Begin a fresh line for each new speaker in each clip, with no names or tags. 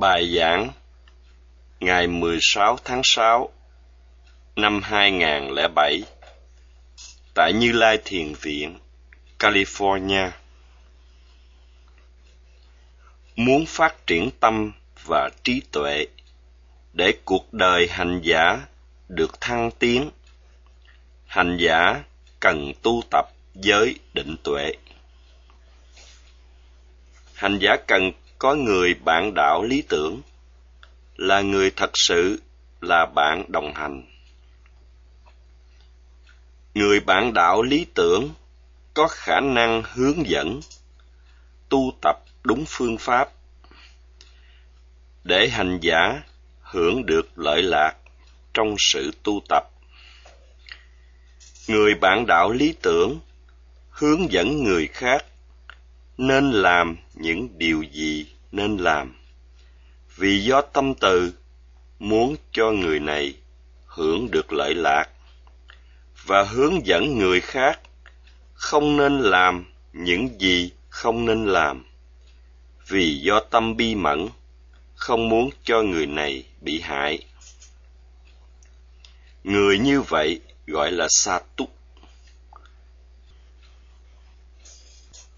Bài giảng ngày 16 tháng 6 năm 2007 tại Như Lai Thiền Viện, California. Muốn phát triển tâm và trí tuệ để cuộc đời hành giả được thăng tiến, hành giả cần tu tập giới định tuệ. Hành giả cần có người bạn đạo lý tưởng, là người thật sự, là bạn đồng hành. Người bạn đạo lý tưởng có khả năng hướng dẫn, tu tập đúng phương pháp, để hành giả hưởng được lợi lạc trong sự tu tập. Người bạn đạo lý tưởng hướng dẫn người khác nên làm những điều gì nên làm. Vì do tâm từ, muốn cho người này hưởng được lợi lạc và hướng dẫn người khác không nên làm những gì không nên làm. Vì do tâm bi mẫn, không muốn cho người này bị hại. Người như vậy gọi là sa túc.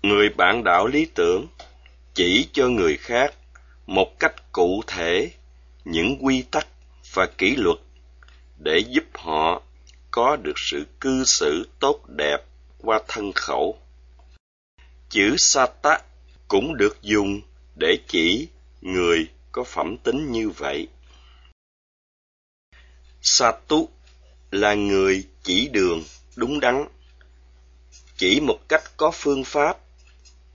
Người bạn đạo lý tưởng chỉ cho người khác một cách cụ thể những quy tắc và kỷ luật để giúp họ có được sự cư xử tốt đẹp qua thân khẩu. Chữ Sata cũng được dùng để chỉ người có phẩm tính như vậy. Satu là người chỉ đường đúng đắn, chỉ một cách có phương pháp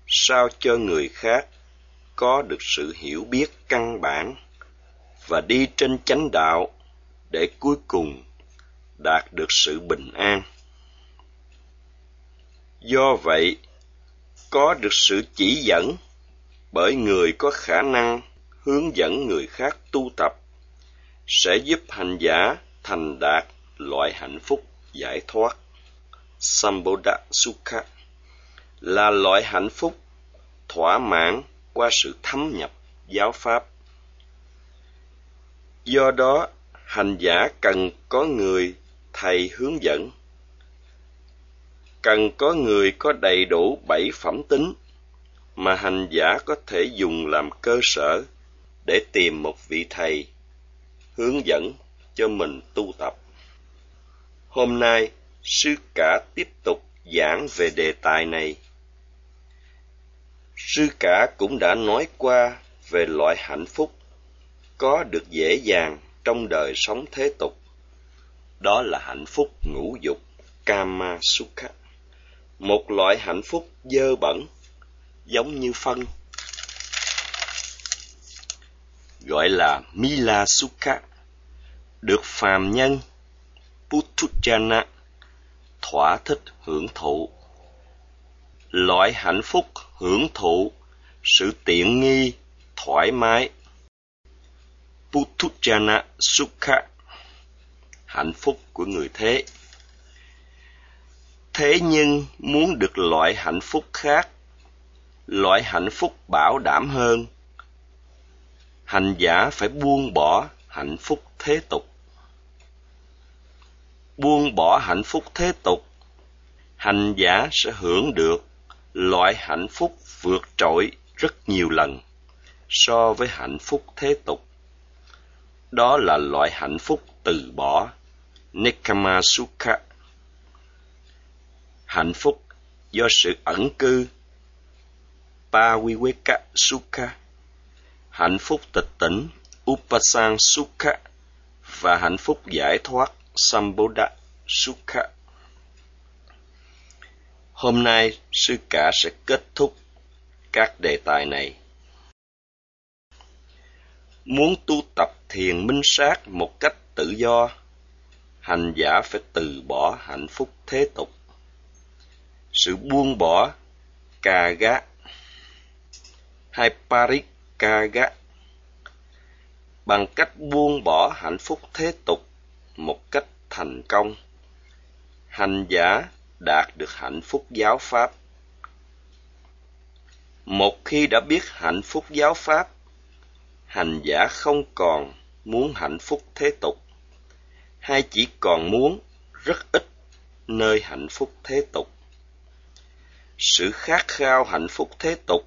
sao cho người khác có được sự hiểu biết căn bản và đi trên chánh đạo để cuối cùng đạt được sự bình an. Do vậy, có được sự chỉ dẫn bởi người có khả năng hướng dẫn người khác tu tập sẽ giúp hành giả thành đạt loại hạnh phúc giải thoát Sambodha Sukha là loại hạnh phúc thỏa mãn qua sự thấm nhập giáo pháp. Do đó, hành giả cần có người thầy hướng dẫn. Cần có người có đầy đủ bảy phẩm tính mà hành giả có thể dùng làm cơ sở để tìm một vị thầy hướng dẫn cho mình tu tập. Hôm nay, sư cả tiếp tục giảng về đề tài này sư cả cũng đã nói qua về loại hạnh phúc có được dễ dàng trong đời sống thế tục. Đó là hạnh phúc ngũ dục, kama sukha. Một loại hạnh phúc dơ bẩn, giống như phân. Gọi là mila sukha. Được phàm nhân (putujana) thỏa thích hưởng thụ loại hạnh phúc hưởng thụ, sự tiện nghi, thoải mái. Putujana Sukha, hạnh phúc của người thế. Thế nhưng muốn được loại hạnh phúc khác, loại hạnh phúc bảo đảm hơn, hành giả phải buông bỏ hạnh phúc thế tục. Buông bỏ hạnh phúc thế tục, hành giả sẽ hưởng được loại hạnh phúc vượt trội rất nhiều lần so với hạnh phúc thế tục. Đó là loại hạnh phúc từ bỏ, Nekama Sukha. Hạnh phúc do sự ẩn cư, Paviweka Sukha. Hạnh phúc tịch tỉnh, Upasang Sukha. Và hạnh phúc giải thoát, Sambodha Sukha. Hôm nay, sư cả sẽ kết thúc các đề tài này. Muốn tu tập thiền minh sát một cách tự do, hành giả phải từ bỏ hạnh phúc thế tục. Sự buông bỏ cà gá hay parik cà bằng cách buông bỏ hạnh phúc thế tục một cách thành công hành giả đạt được hạnh phúc giáo pháp một khi đã biết hạnh phúc giáo pháp hành giả không còn muốn hạnh phúc thế tục, hay chỉ còn muốn rất ít nơi hạnh phúc thế tục. Sự khát khao hạnh phúc thế tục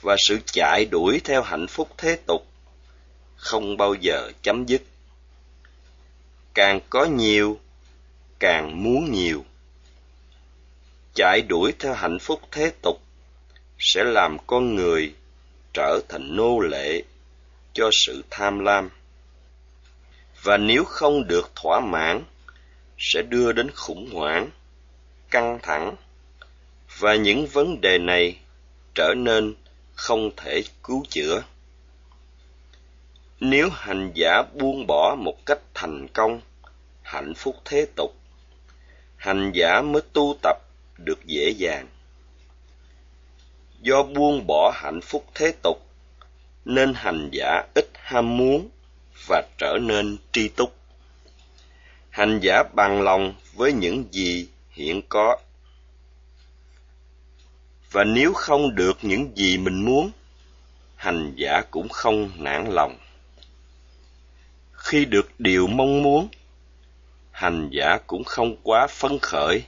và sự chạy đuổi theo hạnh phúc thế tục không bao giờ chấm dứt. Càng có nhiều, càng muốn nhiều. Chạy đuổi theo hạnh phúc thế tục sẽ làm con người trở thành nô lệ cho sự tham lam. Và nếu không được thỏa mãn, sẽ đưa đến khủng hoảng, căng thẳng, và những vấn đề này trở nên không thể cứu chữa. Nếu hành giả buông bỏ một cách thành công hạnh phúc thế tục, hành giả mới tu tập được dễ dàng. Do buông bỏ hạnh phúc thế tục, nên hành giả ít ham muốn và trở nên tri túc. Hành giả bằng lòng với những gì hiện có. Và nếu không được những gì mình muốn, hành giả cũng không nản lòng. Khi được điều mong muốn, hành giả cũng không quá phấn khởi.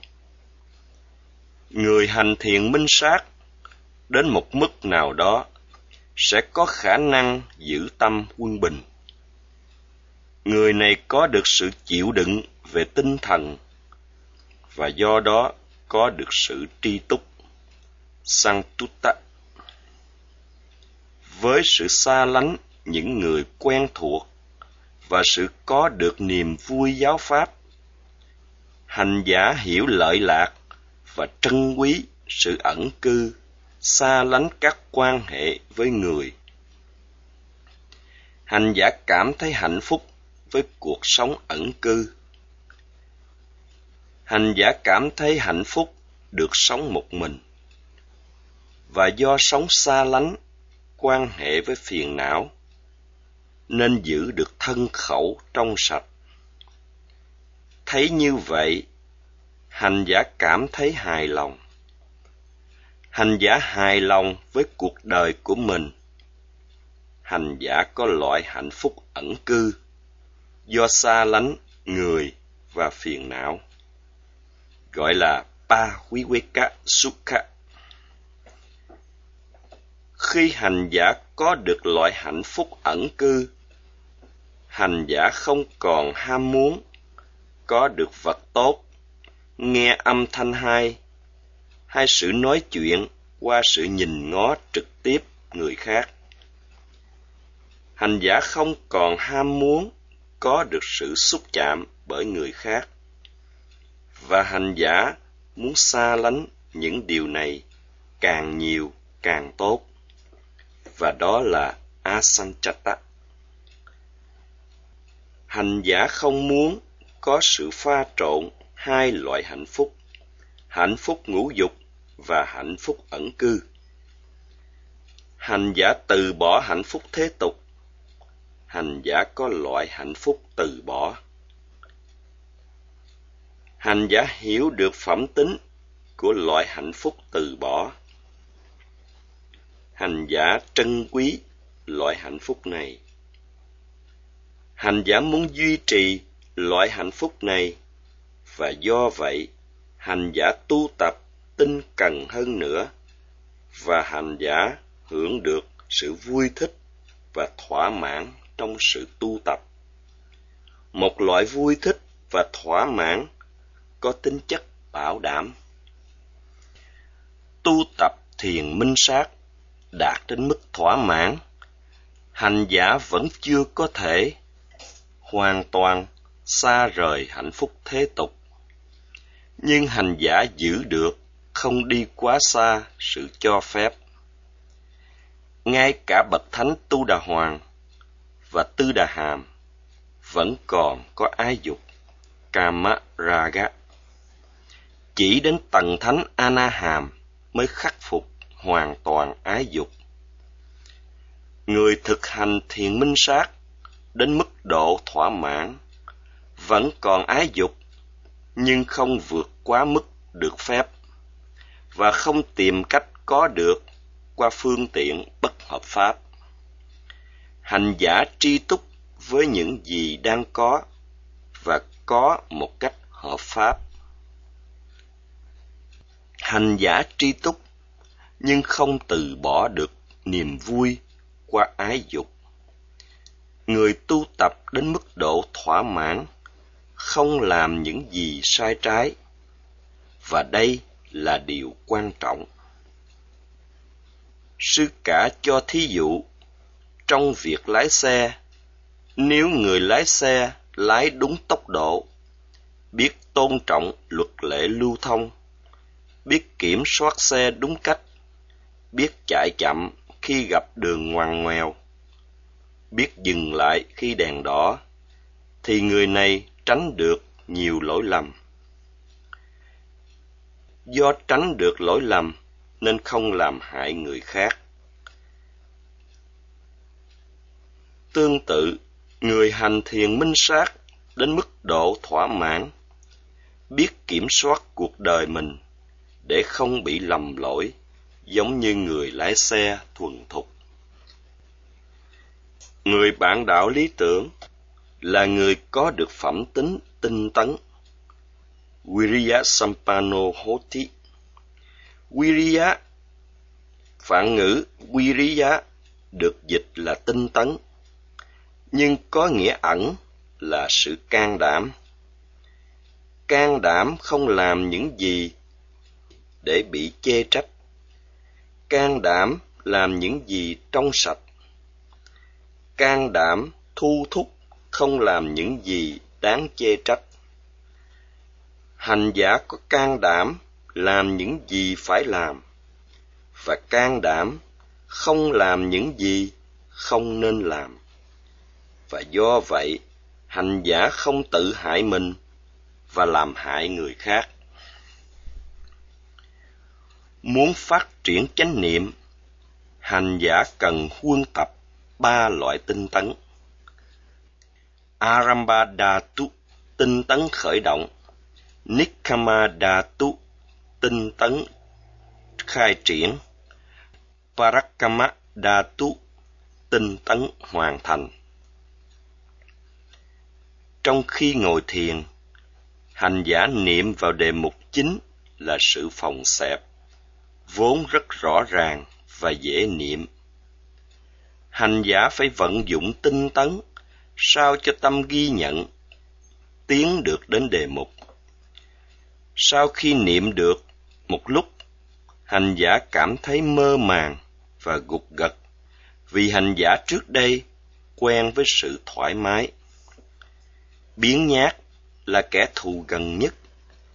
Người hành thiền minh sát đến một mức nào đó sẽ có khả năng giữ tâm quân bình. Người này có được sự chịu đựng về tinh thần và do đó có được sự tri túc. Santutta Với sự xa lánh những người quen thuộc và sự có được niềm vui giáo pháp, hành giả hiểu lợi lạc và trân quý sự ẩn cư, xa lánh các quan hệ với người. Hành giả cảm thấy hạnh phúc với cuộc sống ẩn cư. Hành giả cảm thấy hạnh phúc được sống một mình. Và do sống xa lánh, quan hệ với phiền não, nên giữ được thân khẩu trong sạch. Thấy như vậy hành giả cảm thấy hài lòng. Hành giả hài lòng với cuộc đời của mình. Hành giả có loại hạnh phúc ẩn cư, do xa lánh người và phiền não. Gọi là pa ca sukha khi hành giả có được loại hạnh phúc ẩn cư, hành giả không còn ham muốn có được vật tốt nghe âm thanh hai, hai sự nói chuyện qua sự nhìn ngó trực tiếp người khác. Hành giả không còn ham muốn có được sự xúc chạm bởi người khác. Và hành giả muốn xa lánh những điều này càng nhiều càng tốt. Và đó là asanchata. Hành giả không muốn có sự pha trộn hai loại hạnh phúc hạnh phúc ngũ dục và hạnh phúc ẩn cư. Hành giả từ bỏ hạnh phúc thế tục. Hành giả có loại hạnh phúc từ bỏ. Hành giả hiểu được phẩm tính của loại hạnh phúc từ bỏ. Hành giả trân quý loại hạnh phúc này. Hành giả muốn duy trì loại hạnh phúc này và do vậy, hành giả tu tập tinh cần hơn nữa, và hành giả hưởng được sự vui thích và thỏa mãn trong sự tu tập. Một loại vui thích và thỏa mãn có tính chất bảo đảm. Tu tập thiền minh sát đạt đến mức thỏa mãn, hành giả vẫn chưa có thể hoàn toàn xa rời hạnh phúc thế tục nhưng hành giả giữ được, không đi quá xa sự cho phép. Ngay cả bậc thánh Tu Đà Hoàng và Tư Đà Hàm vẫn còn có ái dục Kama Raga. Chỉ đến tầng thánh Ana Hàm mới khắc phục hoàn toàn ái dục. Người thực hành thiền minh sát đến mức độ thỏa mãn, vẫn còn ái dục, nhưng không vượt quá mức được phép và không tìm cách có được qua phương tiện bất hợp pháp. hành giả tri túc với những gì đang có và có một cách hợp pháp. Hành giả tri túc nhưng không từ bỏ được niềm vui qua ái dục. Người tu tập đến mức độ thỏa mãn, không làm những gì sai trái và đây là điều quan trọng. Sư cả cho thí dụ, trong việc lái xe, nếu người lái xe lái đúng tốc độ, biết tôn trọng luật lệ lưu thông, biết kiểm soát xe đúng cách, biết chạy chậm khi gặp đường ngoằn ngoèo, biết dừng lại khi đèn đỏ, thì người này tránh được nhiều lỗi lầm do tránh được lỗi lầm, nên không làm hại người khác. Tương tự, người hành thiền minh sát đến mức độ thỏa mãn, biết kiểm soát cuộc đời mình để không bị lầm lỗi, giống như người lái xe thuần thục. Người bạn đạo lý tưởng là người có được phẩm tính tinh tấn. Viriya Sampano Hoti Viriya, phản ngữ Viriya được dịch là tinh tấn, nhưng có nghĩa ẩn là sự can đảm. Can đảm không làm những gì để bị chê trách. Can đảm làm những gì trong sạch. Can đảm thu thúc không làm những gì đáng chê trách hành giả có can đảm làm những gì phải làm, và can đảm không làm những gì không nên làm. Và do vậy, hành giả không tự hại mình và làm hại người khác. Muốn phát triển chánh niệm, hành giả cần huân tập ba loại tinh tấn. Arambadatu tinh tấn khởi động nikama dhatu tinh tấn khai triển. Parakama dhatu tinh tấn hoàn thành. Trong khi ngồi thiền, hành giả niệm vào đề mục chính là sự phòng xẹp, vốn rất rõ ràng và dễ niệm. Hành giả phải vận dụng tinh tấn, sao cho tâm ghi nhận, tiến được đến đề mục sau khi niệm được, một lúc, hành giả cảm thấy mơ màng và gục gật, vì hành giả trước đây quen với sự thoải mái. Biến nhát là kẻ thù gần nhất,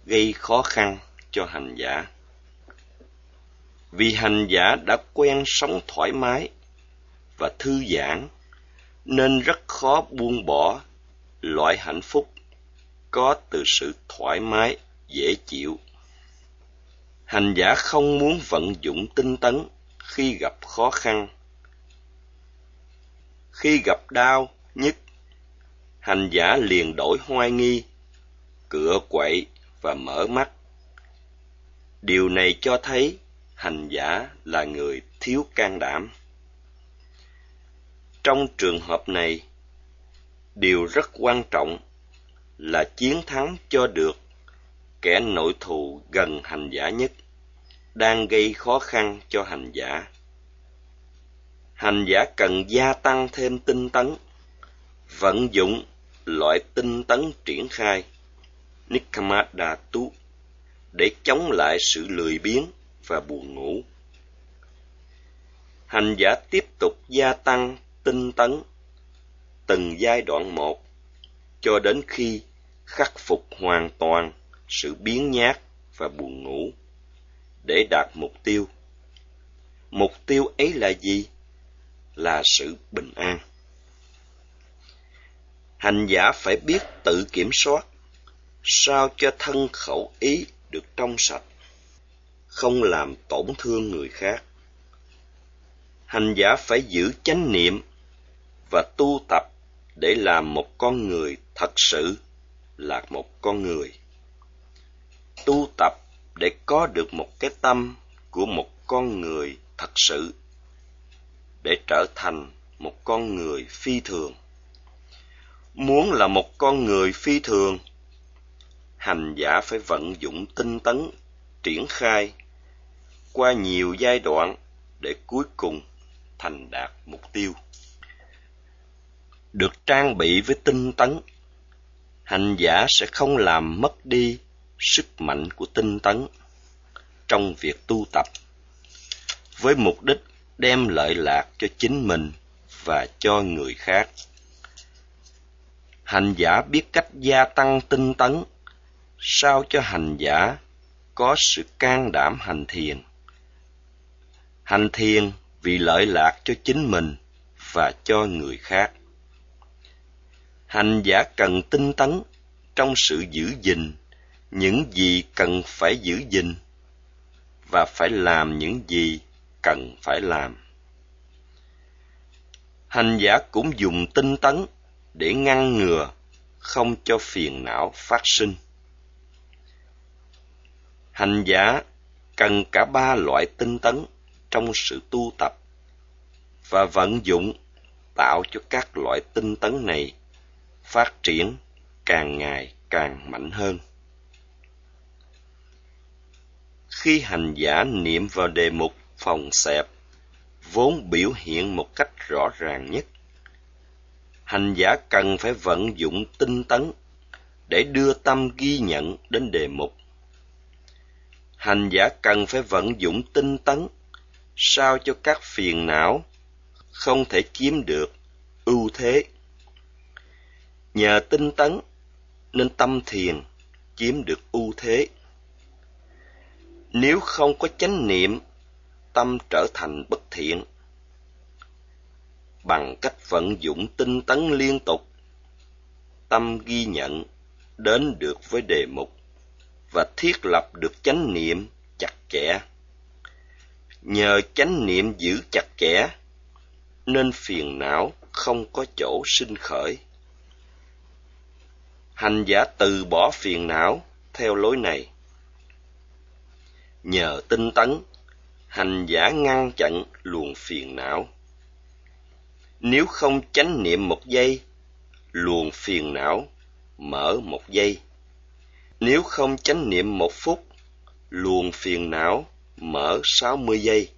gây khó khăn cho hành giả. Vì hành giả đã quen sống thoải mái và thư giãn, nên rất khó buông bỏ loại hạnh phúc có từ sự thoải mái dễ chịu. Hành giả không muốn vận dụng tinh tấn khi gặp khó khăn. Khi gặp đau nhức, hành giả liền đổi hoai nghi cựa quậy và mở mắt. Điều này cho thấy hành giả là người thiếu can đảm. Trong trường hợp này, điều rất quan trọng là chiến thắng cho được kẻ nội thù gần hành giả nhất, đang gây khó khăn cho hành giả hành giả cần gia tăng thêm tinh tấn, vận dụng loại tinh tấn triển khai Nikkamadatu để chống lại sự lười biếng và buồn ngủ. Hành giả tiếp tục gia tăng tinh tấn từng giai đoạn một, cho đến khi khắc phục hoàn toàn sự biến nhát và buồn ngủ để đạt mục tiêu. Mục tiêu ấy là gì? Là sự bình an. Hành giả phải biết tự kiểm soát sao cho thân khẩu ý được trong sạch, không làm tổn thương người khác hành giả phải giữ chánh niệm và tu tập để làm một con người thật sự, là một con người tu tập để có được một cái tâm của một con người thật sự để trở thành một con người phi thường. Muốn là một con người phi thường, hành giả phải vận dụng tinh tấn, triển khai qua nhiều giai đoạn để cuối cùng thành đạt mục tiêu. Được trang bị với tinh tấn, hành giả sẽ không làm mất đi sức mạnh của tinh tấn trong việc tu tập, với mục đích đem lợi lạc cho chính mình và cho người khác. Hành giả biết cách gia tăng tinh tấn, sao cho hành giả có sự can đảm hành thiền. Hành thiền vì lợi lạc cho chính mình và cho người khác. Hành giả cần tinh tấn trong sự giữ gìn những gì cần phải giữ gìn và phải làm những gì cần phải làm. Hành giả cũng dùng tinh tấn để ngăn ngừa, không cho phiền não phát sinh. Hành giả cần cả ba loại tinh tấn trong sự tu tập và vận dụng tạo cho các loại tinh tấn này phát triển càng ngày càng mạnh hơn. Khi hành giả niệm vào đề mục phòng xẹp, vốn biểu hiện một cách rõ ràng nhất, hành giả cần phải vận dụng tinh tấn để đưa tâm ghi nhận đến đề mục. Hành giả cần phải vận dụng tinh tấn sao cho các phiền não không thể chiếm được ưu thế. Nhờ tinh tấn nên tâm thiền chiếm được ưu thế. Nếu không có chánh niệm, tâm trở thành bất thiện. Bằng cách vận dụng tinh tấn liên tục, tâm ghi nhận đến được với đề mục và thiết lập được chánh niệm chặt chẽ. Nhờ chánh niệm giữ chặt chẽ, nên phiền não không có chỗ sinh khởi. Hành giả từ bỏ phiền não theo lối này. Nhờ tinh tấn, hành giả ngăn chặn luồng phiền não. Nếu không chánh niệm một giây, luồng phiền não mở một giây. Nếu không chánh niệm một phút, luồng phiền não mở sáu mươi giây.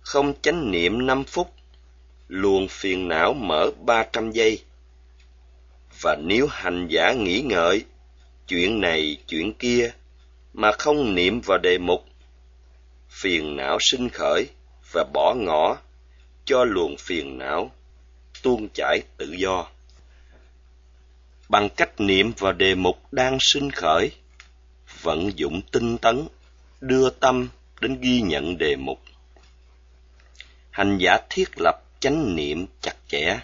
Không chánh niệm năm phút, luồng phiền não mở ba trăm giây. Và nếu hành giả nghĩ ngợi, chuyện này chuyện kia, mà không niệm vào đề mục, phiền não sinh khởi và bỏ ngỏ cho luồng phiền não tuôn chảy tự do. Bằng cách niệm vào đề mục đang sinh khởi, vận dụng tinh tấn, đưa tâm đến ghi nhận đề mục. Hành giả thiết lập chánh niệm chặt chẽ.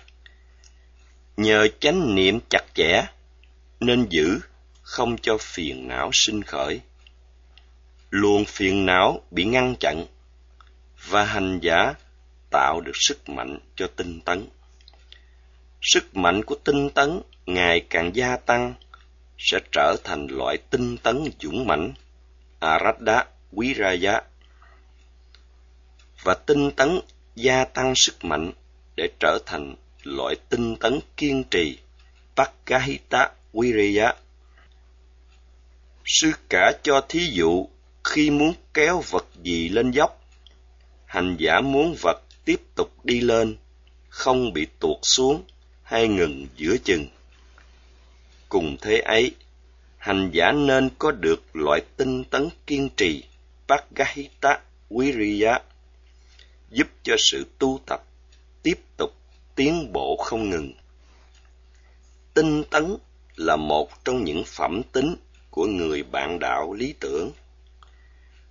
Nhờ chánh niệm chặt chẽ nên giữ không cho phiền não sinh khởi. Luồng phiền não bị ngăn chặn và hành giả tạo được sức mạnh cho tinh tấn. Sức mạnh của tinh tấn ngày càng gia tăng sẽ trở thành loại tinh tấn dũng mãnh, Aradha Viraya và tinh tấn gia tăng sức mạnh để trở thành loại tinh tấn kiên trì Pakahita Viraya. Sư cả cho thí dụ khi muốn kéo vật gì lên dốc, hành giả muốn vật tiếp tục đi lên, không bị tuột xuống hay ngừng giữa chừng. Cùng thế ấy, hành giả nên có được loại tinh tấn kiên trì Pagahita Wiriya giúp cho sự tu tập tiếp tục tiến bộ không ngừng. Tinh tấn là một trong những phẩm tính của người bạn đạo lý tưởng.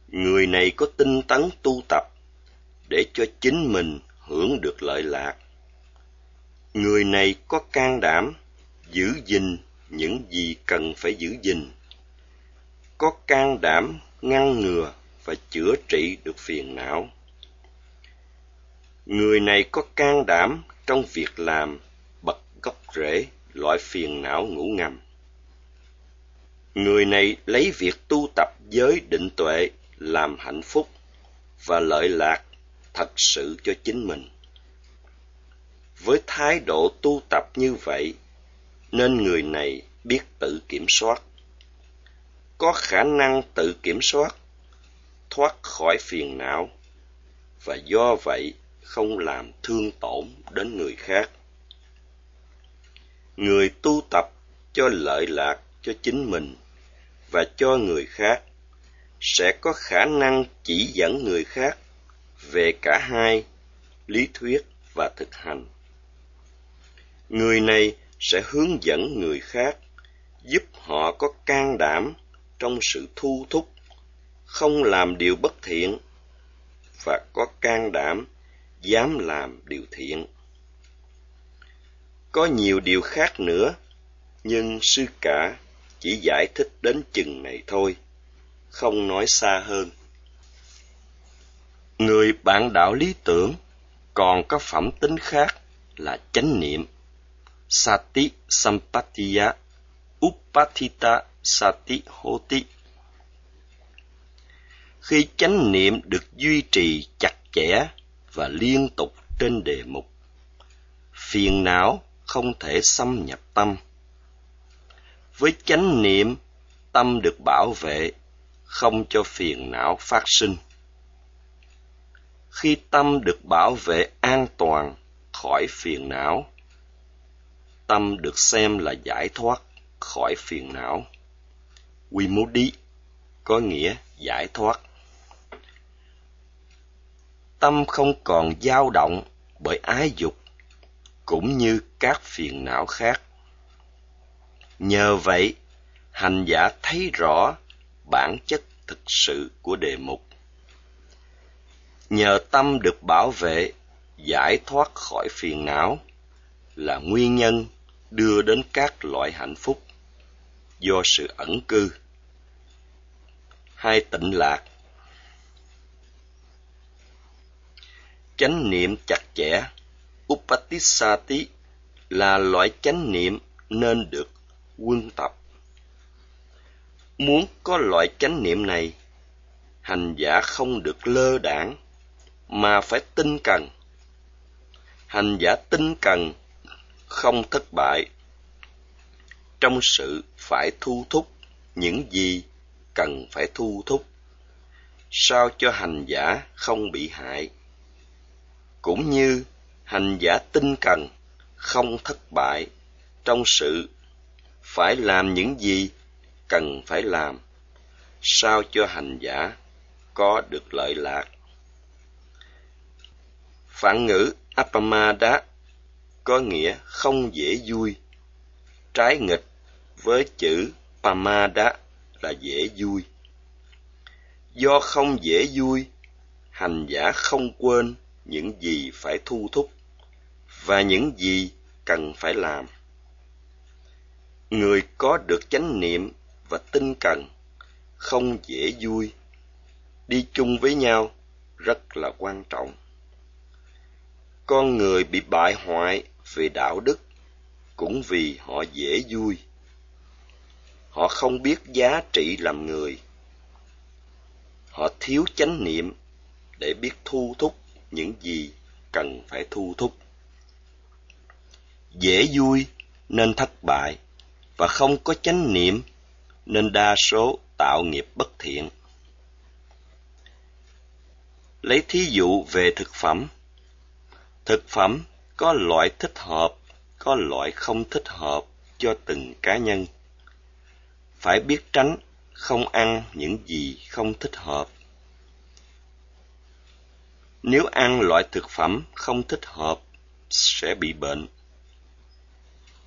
Người này có tinh tấn tu tập để cho chính mình hưởng được lợi lạc. Người này có can đảm giữ gìn những gì cần phải giữ gìn. Có can đảm ngăn ngừa và chữa trị được phiền não. Người này có can đảm trong việc làm bật gốc rễ loại phiền não ngủ ngầm. Người này lấy việc tu tập giới định tuệ làm hạnh phúc và lợi lạc thật sự cho chính mình. với thái độ tu tập như vậy, nên người này biết tự kiểm soát có khả năng tự kiểm soát, thoát khỏi phiền não, và do vậy không làm thương tổn đến người khác người tu tập cho lợi lạc cho chính mình và cho người khác sẽ có khả năng chỉ dẫn người khác về cả hai lý thuyết và thực hành. Người này sẽ hướng dẫn người khác giúp họ có can đảm trong sự thu thúc, không làm điều bất thiện và có can đảm dám làm điều thiện. Có nhiều điều khác nữa, nhưng sư cả chỉ giải thích đến chừng này thôi không nói xa hơn. Người bạn đạo lý tưởng, còn có phẩm tính khác là chánh niệm. Sati sampatiya upatita sati hoti. Khi chánh niệm được duy trì chặt chẽ và liên tục trên đề mục, phiền não không thể xâm nhập tâm. Với chánh niệm, tâm được bảo vệ không cho phiền não phát sinh khi tâm được bảo vệ an toàn khỏi phiền não tâm được xem là giải thoát khỏi phiền não Wimudi có nghĩa giải thoát. Tâm không còn dao động bởi ái dục cũng như các phiền não khác. Nhờ vậy, hành giả thấy rõ bản chất thực sự của đề mục. Nhờ tâm được bảo vệ, giải thoát khỏi phiền não là nguyên nhân đưa đến các loại hạnh phúc do sự ẩn cư. Hai tịnh lạc Chánh niệm chặt chẽ upatissati là loại chánh niệm nên được quân tập. Muốn có loại chánh niệm này, hành giả không được lơ đảng, mà phải tinh cần. Hành giả tinh cần, không thất bại. Trong sự phải thu thúc những gì cần phải thu thúc sao cho hành giả không bị hại? Cũng như hành giả tinh cần không thất bại. Trong sự phải làm những gì cần phải làm sao cho hành giả có được lợi lạc phản ngữ apamada có nghĩa không dễ vui trái nghịch với chữ pamada là dễ vui. Do không dễ vui, hành giả không quên những gì phải thu thúc và những gì cần phải làm. Người có được chánh niệm và tinh cần không dễ vui, đi chung với nhau rất là quan trọng. Con người bị bại hoại về đạo đức cũng vì họ dễ vui. Họ không biết giá trị làm người. Họ thiếu chánh niệm để biết thu thúc những gì cần phải thu thúc. Dễ vui nên thất bại và không có chánh niệm nên đa số tạo nghiệp bất thiện. Lấy thí dụ về thực phẩm. Thực phẩm có loại thích hợp, có loại không thích hợp cho từng cá nhân. Phải biết tránh không ăn những gì không thích hợp. Nếu ăn loại thực phẩm không thích hợp, sẽ bị bệnh.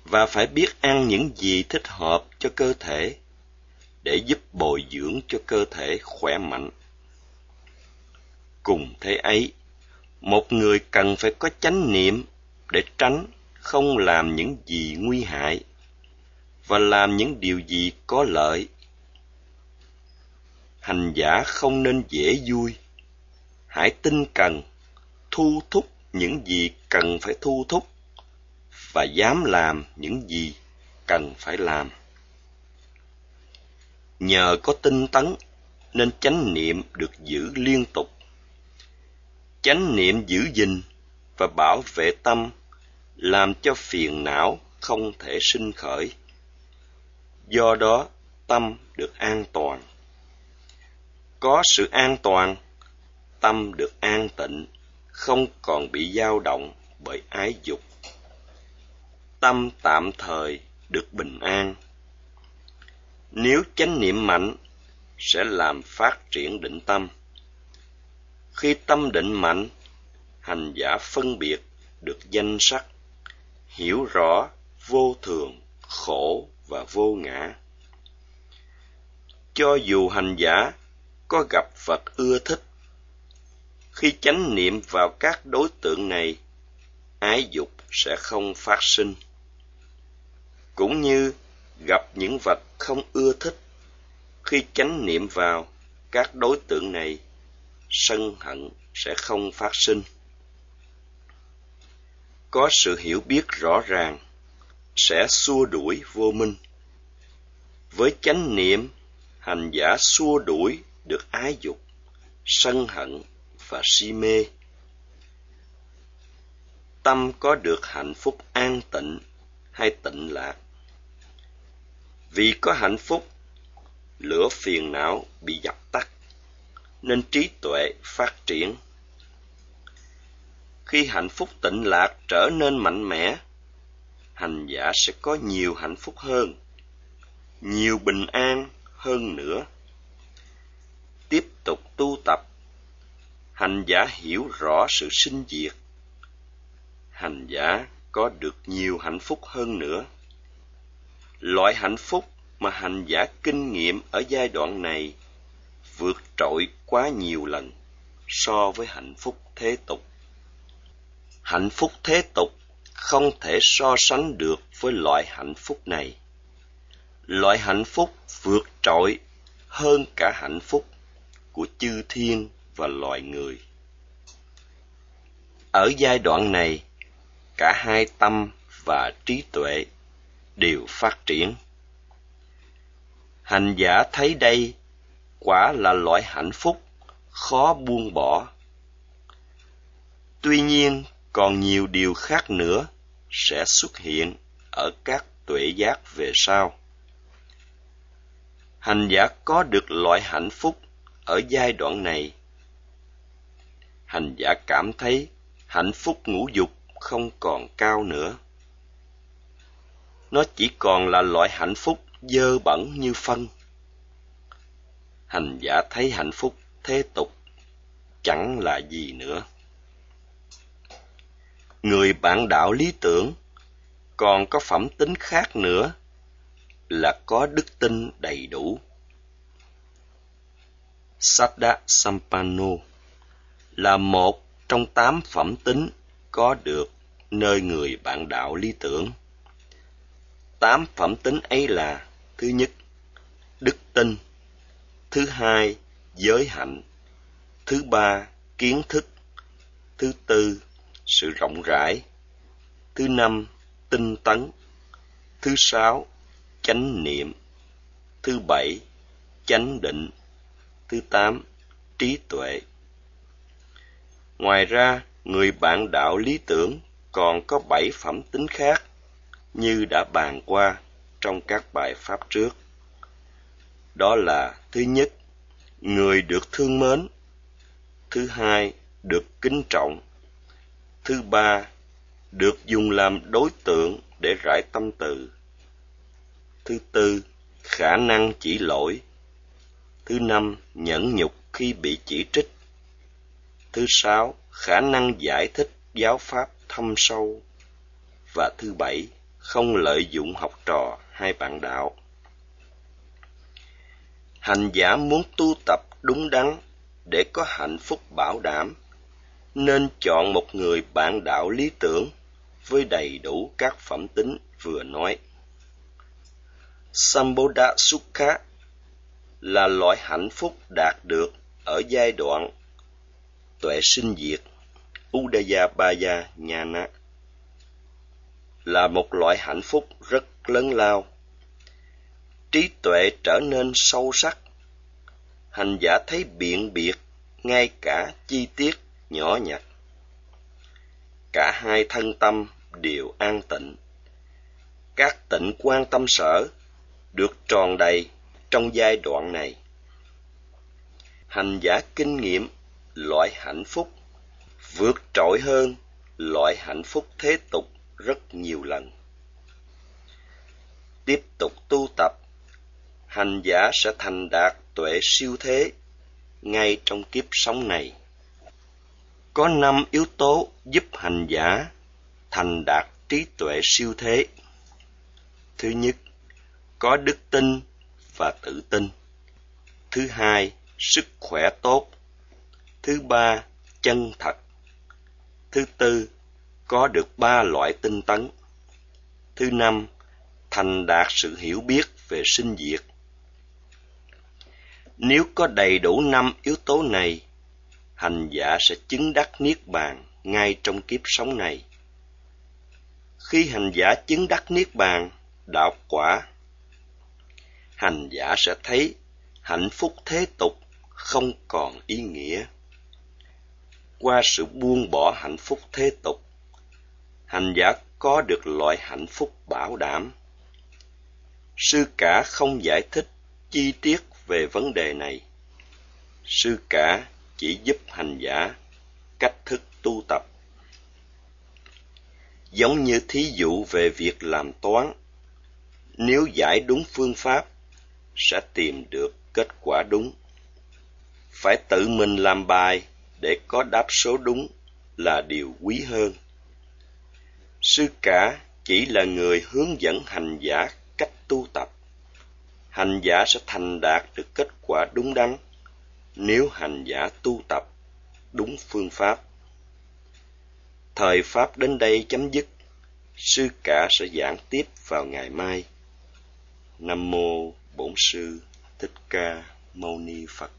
Và phải biết ăn những gì thích hợp cho cơ thể để giúp bồi dưỡng cho cơ thể khỏe mạnh. Cùng thế ấy, một người cần phải có chánh niệm để tránh không làm những gì nguy hại và làm những điều gì có lợi. Hành giả không nên dễ vui. Hãy tinh cần thu thúc những gì cần phải thu thúc và dám làm những gì cần phải làm nhờ có tinh tấn nên chánh niệm được giữ liên tục chánh niệm giữ gìn và bảo vệ tâm làm cho phiền não không thể sinh khởi. Do đó, tâm được an toàn. Có sự an toàn, tâm được an tịnh, không còn bị dao động bởi ái dục. Tâm tạm thời được bình an. Nếu chánh niệm mạnh sẽ làm phát triển định tâm. Khi tâm định mạnh, hành giả phân biệt được danh sắc, hiểu rõ vô thường, khổ và vô ngã. Cho dù hành giả có gặp vật ưa thích, khi chánh niệm vào các đối tượng này, ái dục sẽ không phát sinh. Cũng như gặp những vật không ưa thích, khi chánh niệm vào các đối tượng này, sân hận sẽ không phát sinh. Có sự hiểu biết rõ ràng sẽ xua đuổi vô minh. Với chánh niệm, hành giả xua đuổi được ái dục, sân hận và si mê. Tâm có được hạnh phúc an tịnh hay tịnh lạc. Vì có hạnh phúc, lửa phiền não bị dập tắt, nên trí tuệ phát triển. Khi hạnh phúc tịnh lạc trở nên mạnh mẽ, hành giả sẽ có nhiều hạnh phúc hơn, nhiều bình an hơn nữa. Tiếp tục tu tập, hành giả hiểu rõ sự sinh diệt. Hành giả có được nhiều hạnh phúc hơn nữa. Loại hạnh phúc mà hành giả kinh nghiệm ở giai đoạn này vượt trội quá nhiều lần so với hạnh phúc thế tục. Hạnh phúc thế tục không thể so sánh được với loại hạnh phúc này. Loại hạnh phúc vượt trội hơn cả hạnh phúc của chư thiên và loài người. Ở giai đoạn này, cả hai tâm và trí tuệ đều phát triển. Hành giả thấy đây quả là loại hạnh phúc khó buông bỏ. Tuy nhiên, còn nhiều điều khác nữa sẽ xuất hiện ở các tuệ giác về sau. Hành giả có được loại hạnh phúc ở giai đoạn này. Hành giả cảm thấy hạnh phúc ngũ dục không còn cao nữa. Nó chỉ còn là loại hạnh phúc dơ bẩn như phân. Hành giả thấy hạnh phúc thế tục, chẳng là gì nữa người bạn đạo lý tưởng, còn có phẩm tính khác nữa, là có đức tin đầy đủ. sada Sampano là một trong tám phẩm tính có được nơi người bạn đạo lý tưởng. Tám phẩm tính ấy là thứ nhất, đức tin, thứ hai, giới hạnh, thứ ba, kiến thức, thứ tư, sự rộng rãi. Thứ năm, tinh tấn. Thứ sáu, chánh niệm. Thứ bảy, chánh định. Thứ tám, trí tuệ. Ngoài ra, người bạn đạo lý tưởng còn có bảy phẩm tính khác như đã bàn qua trong các bài pháp trước. Đó là thứ nhất, người được thương mến. Thứ hai, được kính trọng. Thứ ba, được dùng làm đối tượng để rải tâm từ. Thứ tư, khả năng chỉ lỗi. Thứ năm, nhẫn nhục khi bị chỉ trích. Thứ sáu, khả năng giải thích giáo pháp thâm sâu. Và thứ bảy, không lợi dụng học trò hay bạn đạo. Hành giả muốn tu tập đúng đắn để có hạnh phúc bảo đảm, nên chọn một người bạn đạo lý tưởng với đầy đủ các phẩm tính vừa nói. Sambodha Sukha là loại hạnh phúc đạt được ở giai đoạn tuệ sinh diệt Udaya Baya Nhana là một loại hạnh phúc rất lớn lao. Trí tuệ trở nên sâu sắc, hành giả thấy biện biệt ngay cả chi tiết nhỏ nhặt. Cả hai thân tâm đều an tịnh. Các tịnh quan tâm sở được tròn đầy trong giai đoạn này. Hành giả kinh nghiệm loại hạnh phúc vượt trội hơn loại hạnh phúc thế tục rất nhiều lần. Tiếp tục tu tập, hành giả sẽ thành đạt tuệ siêu thế ngay trong kiếp sống này. Có năm yếu tố giúp hành giả thành đạt trí tuệ siêu thế. Thứ nhất, có đức tin và tự tin. Thứ hai, sức khỏe tốt. Thứ ba, chân thật. Thứ tư, có được ba loại tinh tấn. Thứ năm, thành đạt sự hiểu biết về sinh diệt. Nếu có đầy đủ năm yếu tố này, hành giả sẽ chứng đắc niết bàn ngay trong kiếp sống này. Khi hành giả chứng đắc niết bàn, đạo quả, hành giả sẽ thấy hạnh phúc thế tục không còn ý nghĩa. Qua sự buông bỏ hạnh phúc thế tục, hành giả có được loại hạnh phúc bảo đảm. Sư cả không giải thích chi tiết về vấn đề này. Sư cả chỉ giúp hành giả cách thức tu tập. Giống như thí dụ về việc làm toán, nếu giải đúng phương pháp, sẽ tìm được kết quả đúng. Phải tự mình làm bài để có đáp số đúng là điều quý hơn. Sư cả chỉ là người hướng dẫn hành giả cách tu tập. Hành giả sẽ thành đạt được kết quả đúng đắn nếu hành giả tu tập đúng phương pháp. Thời pháp đến đây chấm dứt, sư cả sẽ giảng tiếp vào ngày mai. Nam mô Bổn sư Thích Ca Mâu Ni Phật.